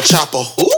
El Chapo. Ooh.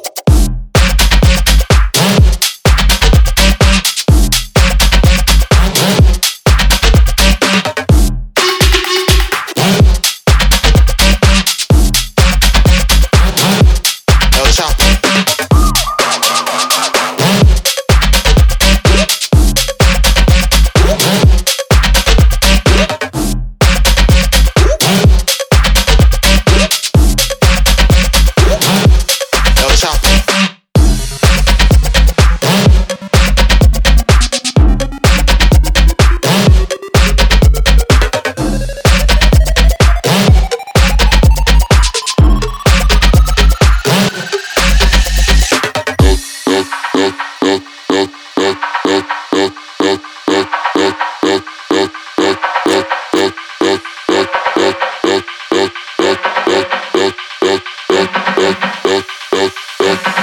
Kick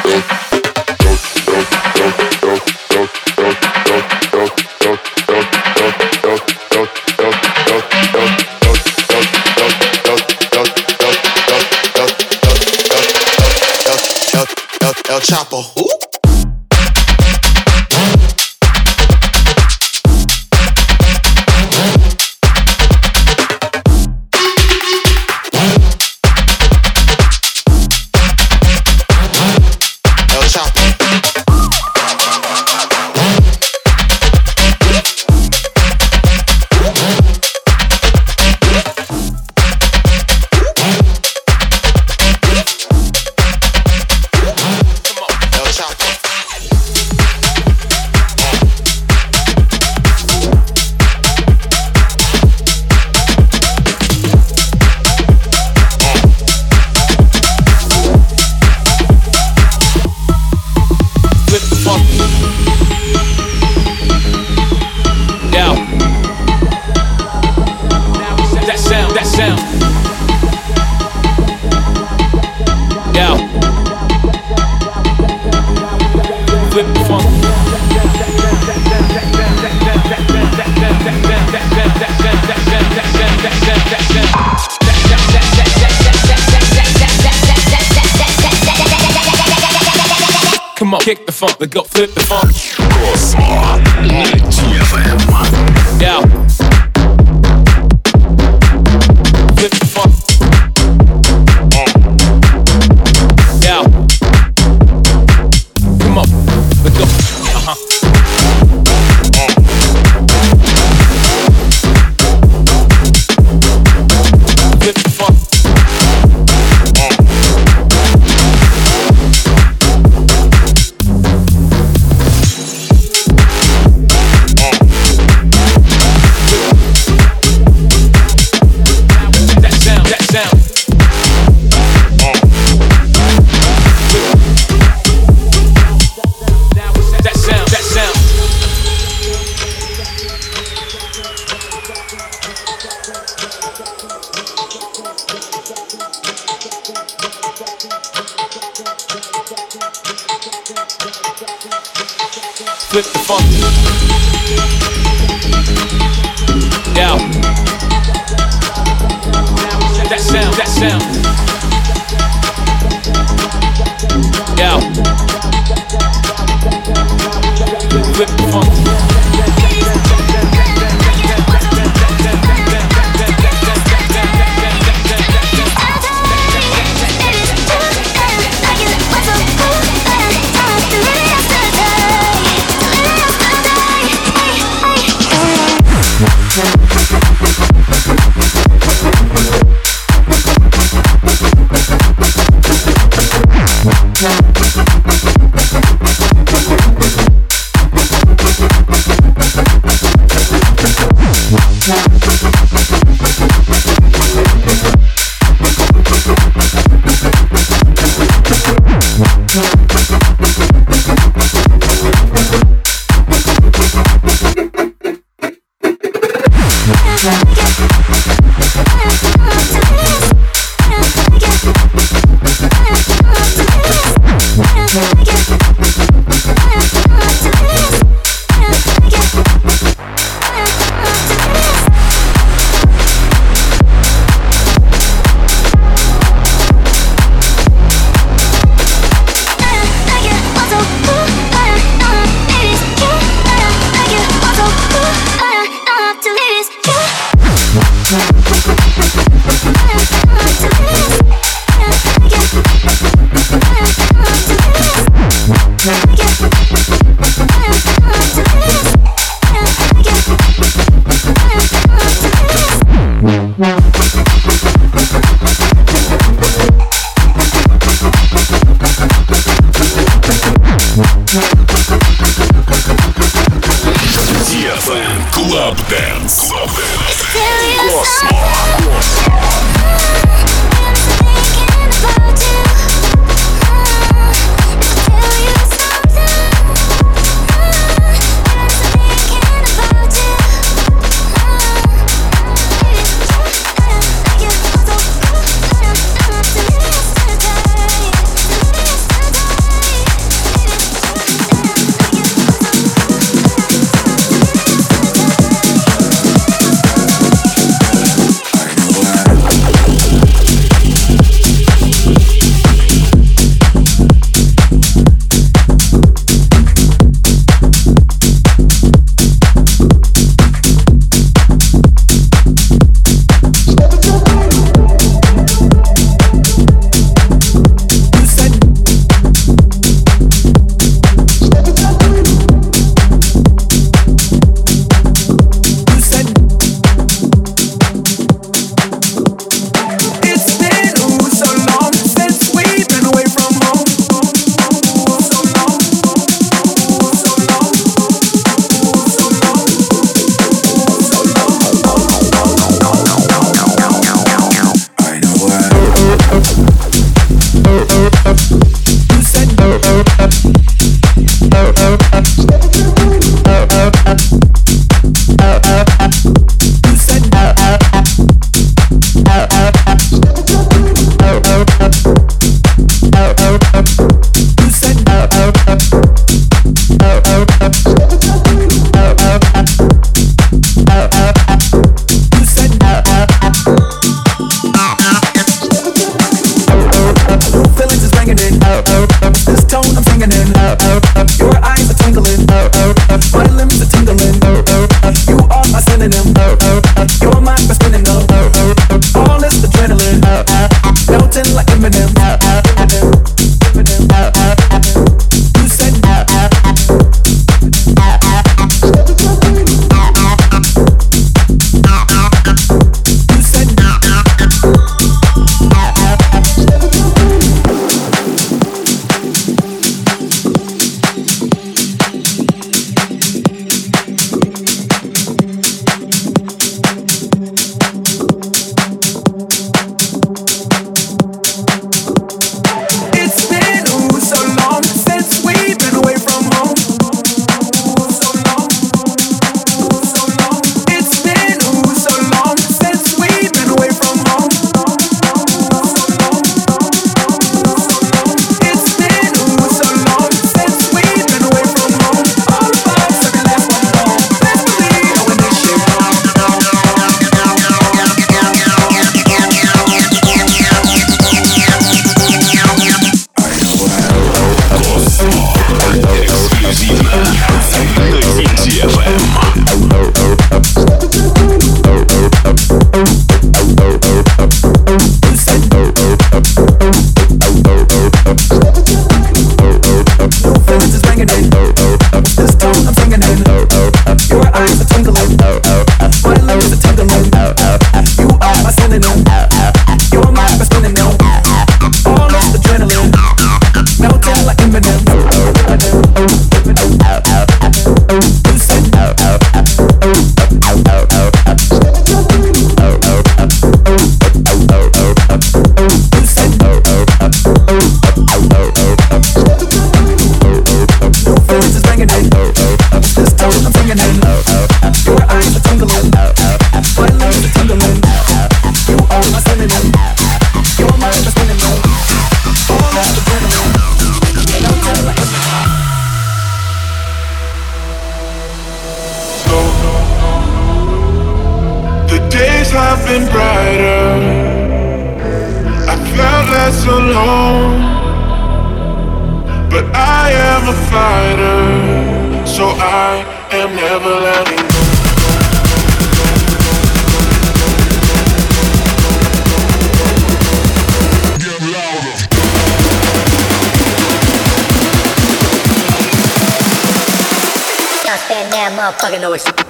motherfucking noise.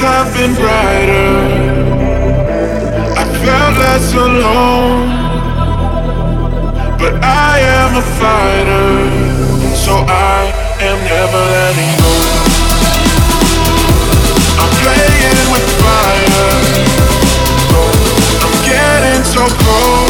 have been brighter. I felt less alone, but I am a fighter, so I am never letting go. I'm playing with fire, I'm getting so close.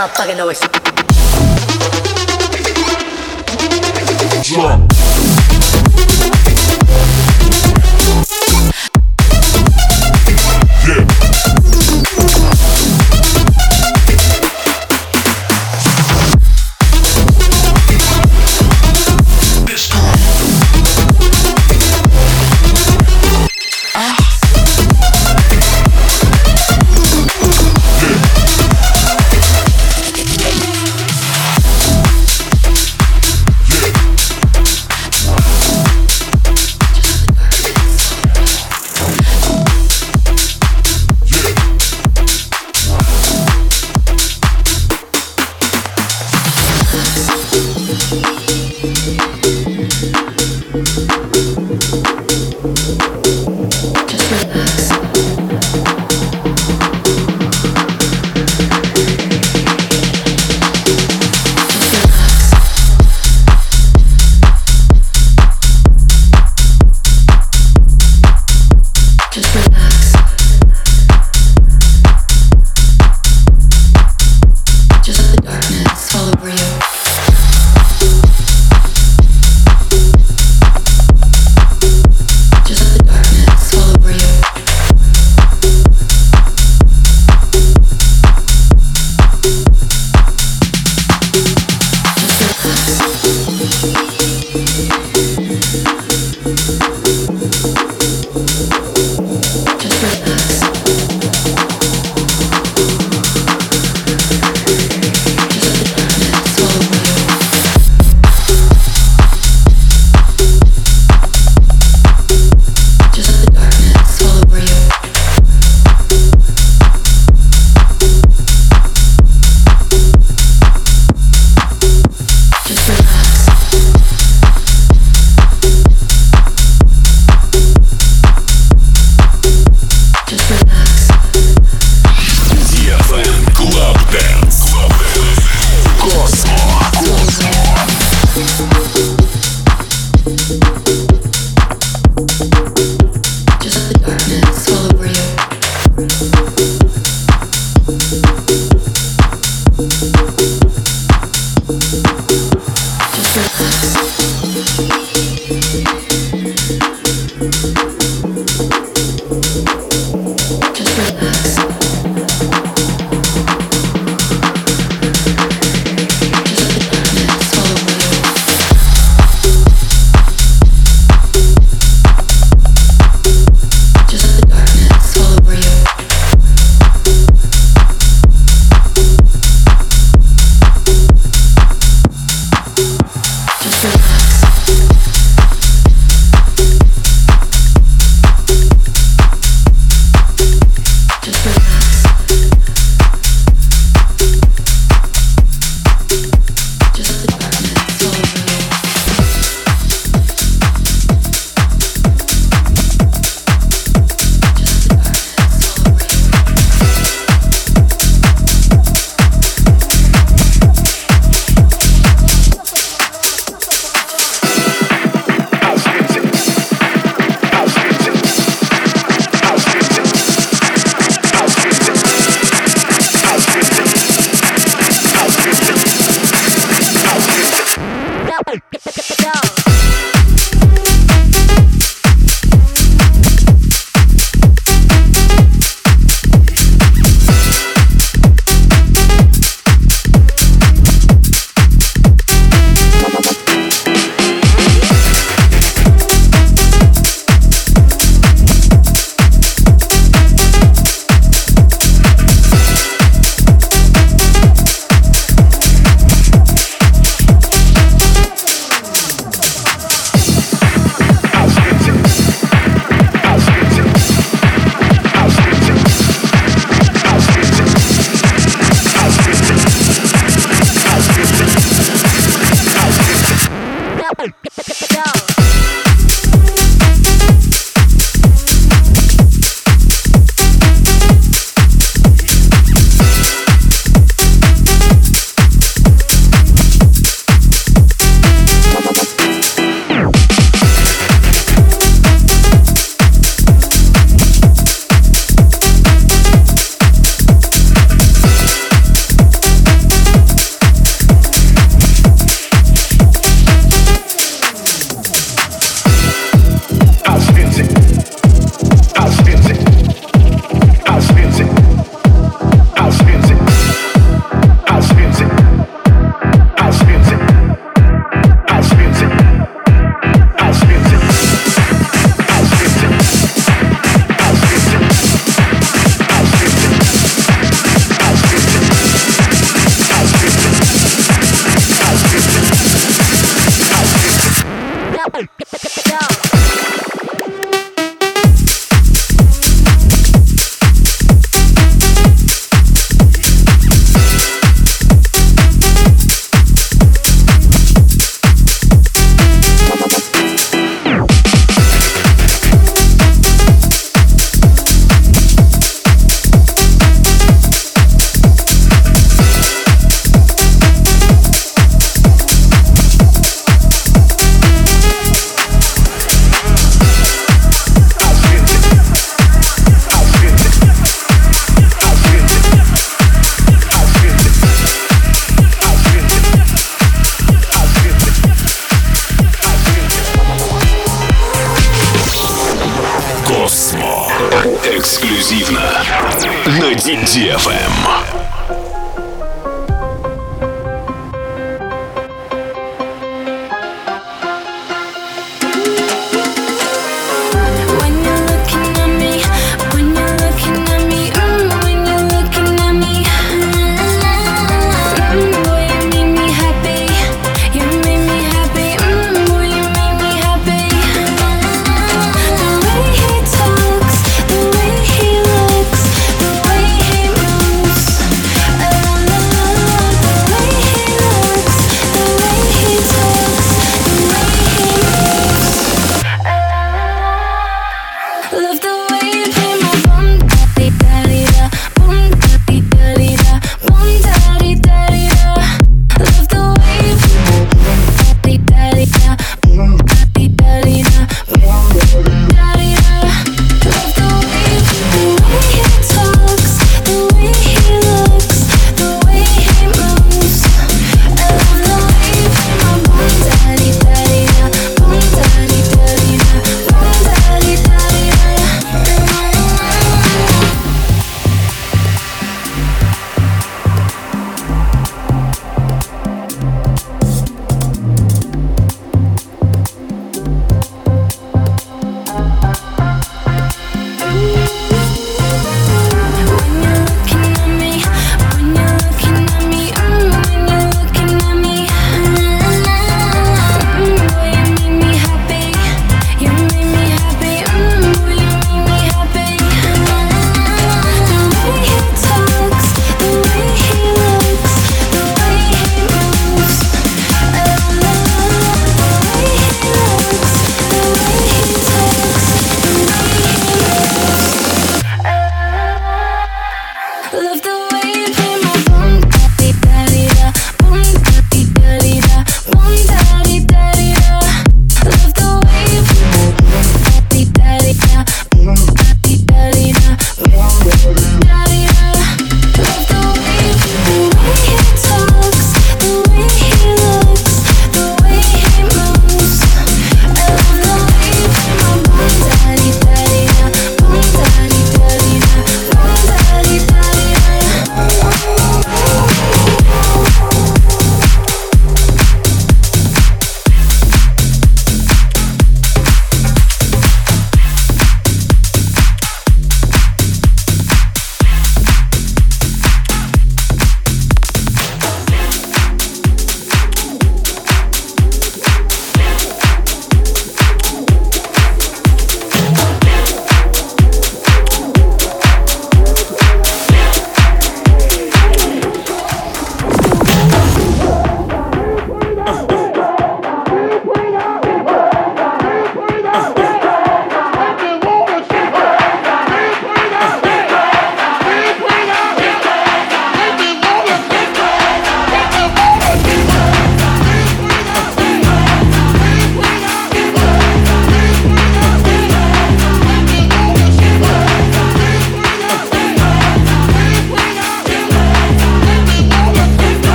motherfucking noise. Drop.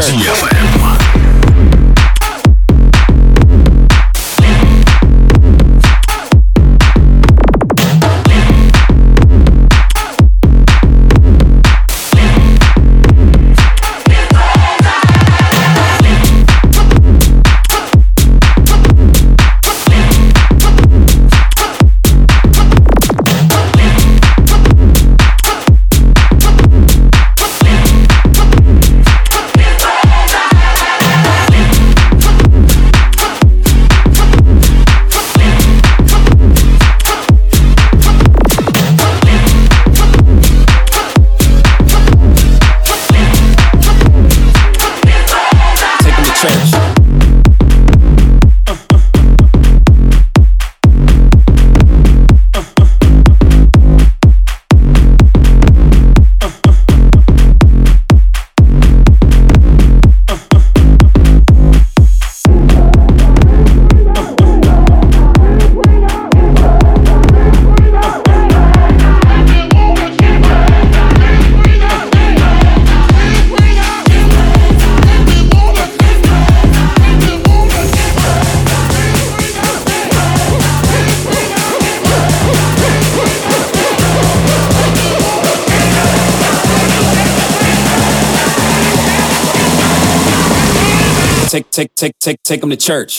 Take, take, take, take, take them to church.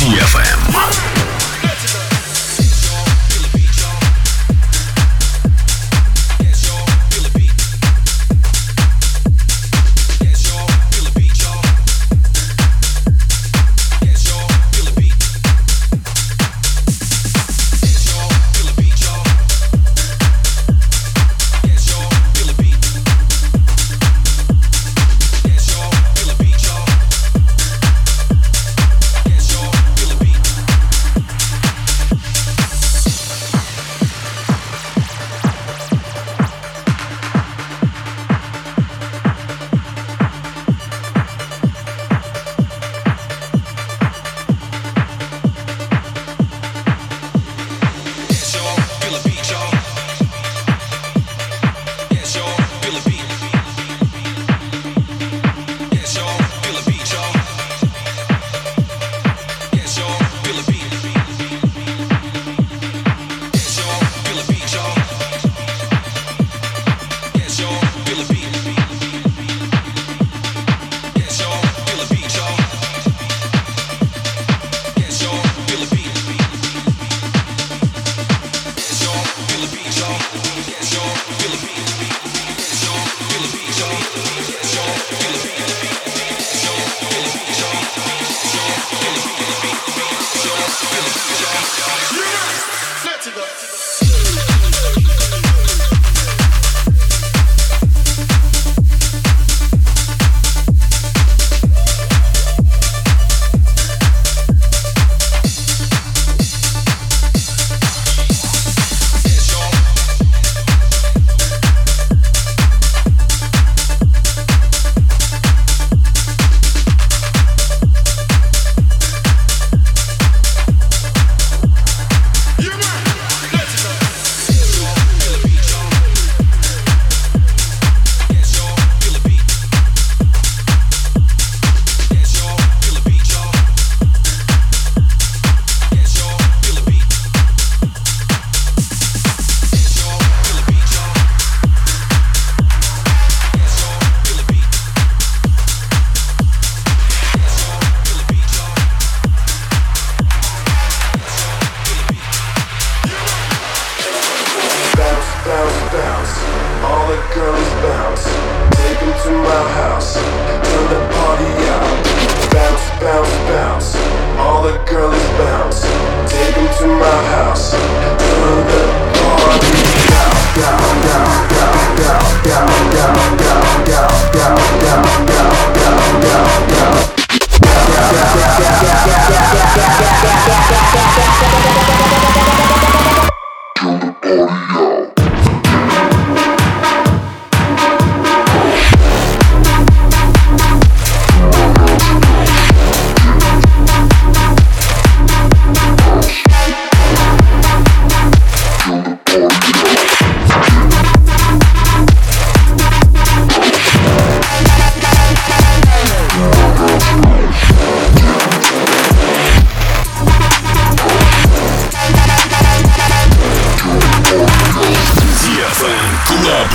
DFM.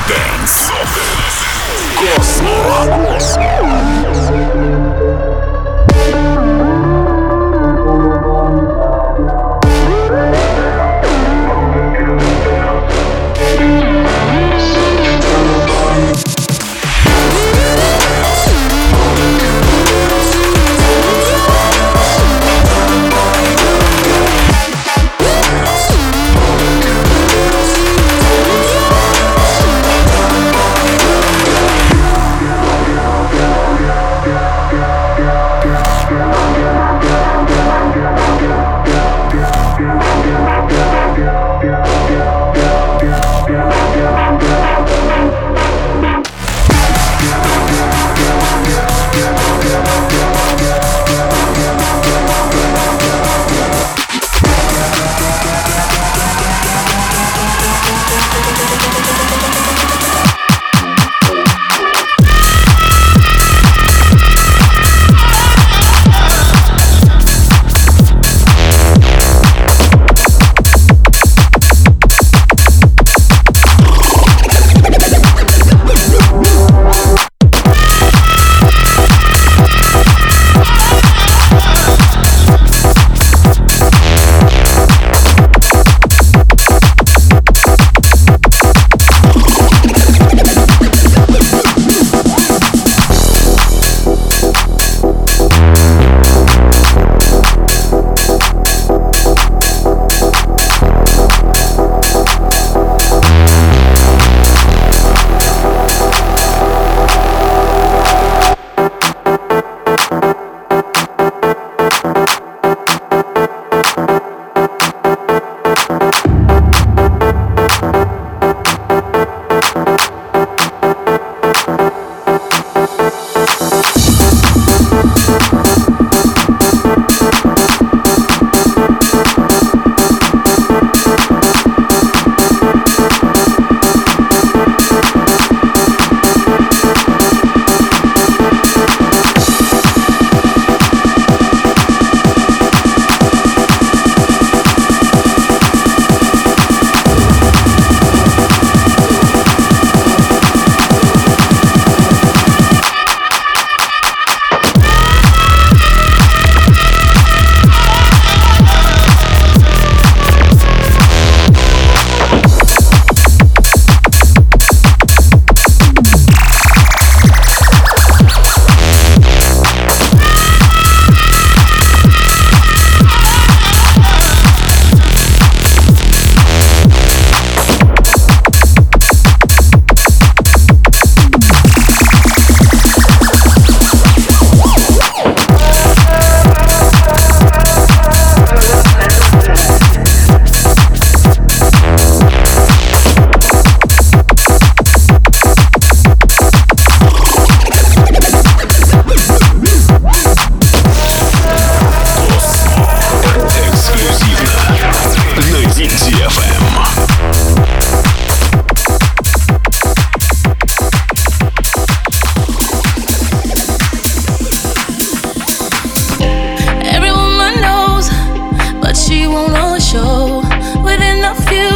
Dance. Космо. Космо.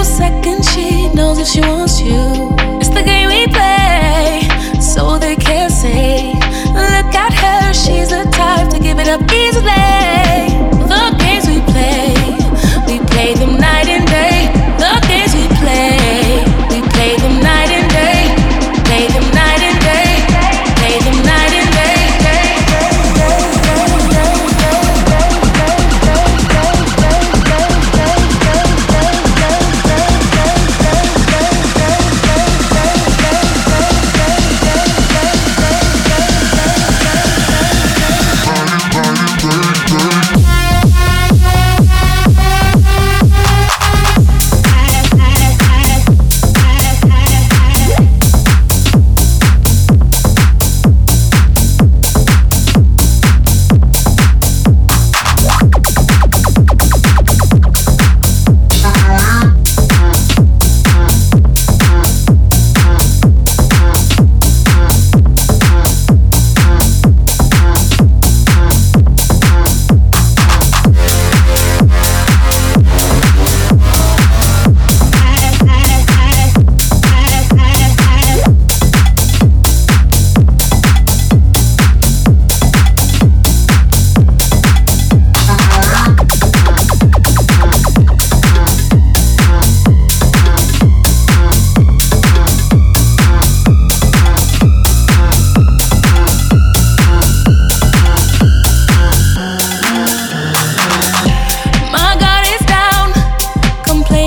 second she knows if she wants you.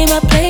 my place.